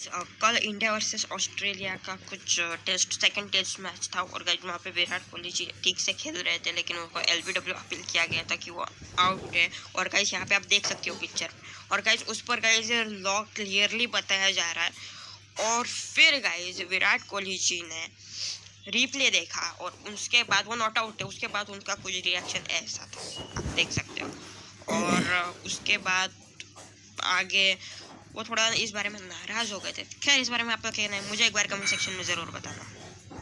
कल India versus Australia का कुछ टेस्ट सेकंड टेस्ट मैच था और गाइज़ वहाँ पे विराट कोहली जी ठीक से खेल रहे थे, लेकिन उनको एल बी डब्ल्यू अपील किया गया था कि वो आउट है। और गाइज़ यहाँ पे आप देख सकते हो पिक्चर और गाइज़ उस पर गाइज़ लॉ क्लियरली बताया जा रहा है। और फिर गाइज़ विराट कोहली जी ने रिप्ले देखा और उसके बाद वो नॉट आउट है, उसके बाद उनका कुछ रिएक्शन ऐसा था। आप देख सकते हो। और उसके बाद आगे वो थोड़ा इस बारे में नाराज़ हो गए थे। खैर, इस बारे में आपका कहना है? मुझे एक बार कमेंट सेक्शन में ज़रूर बताना।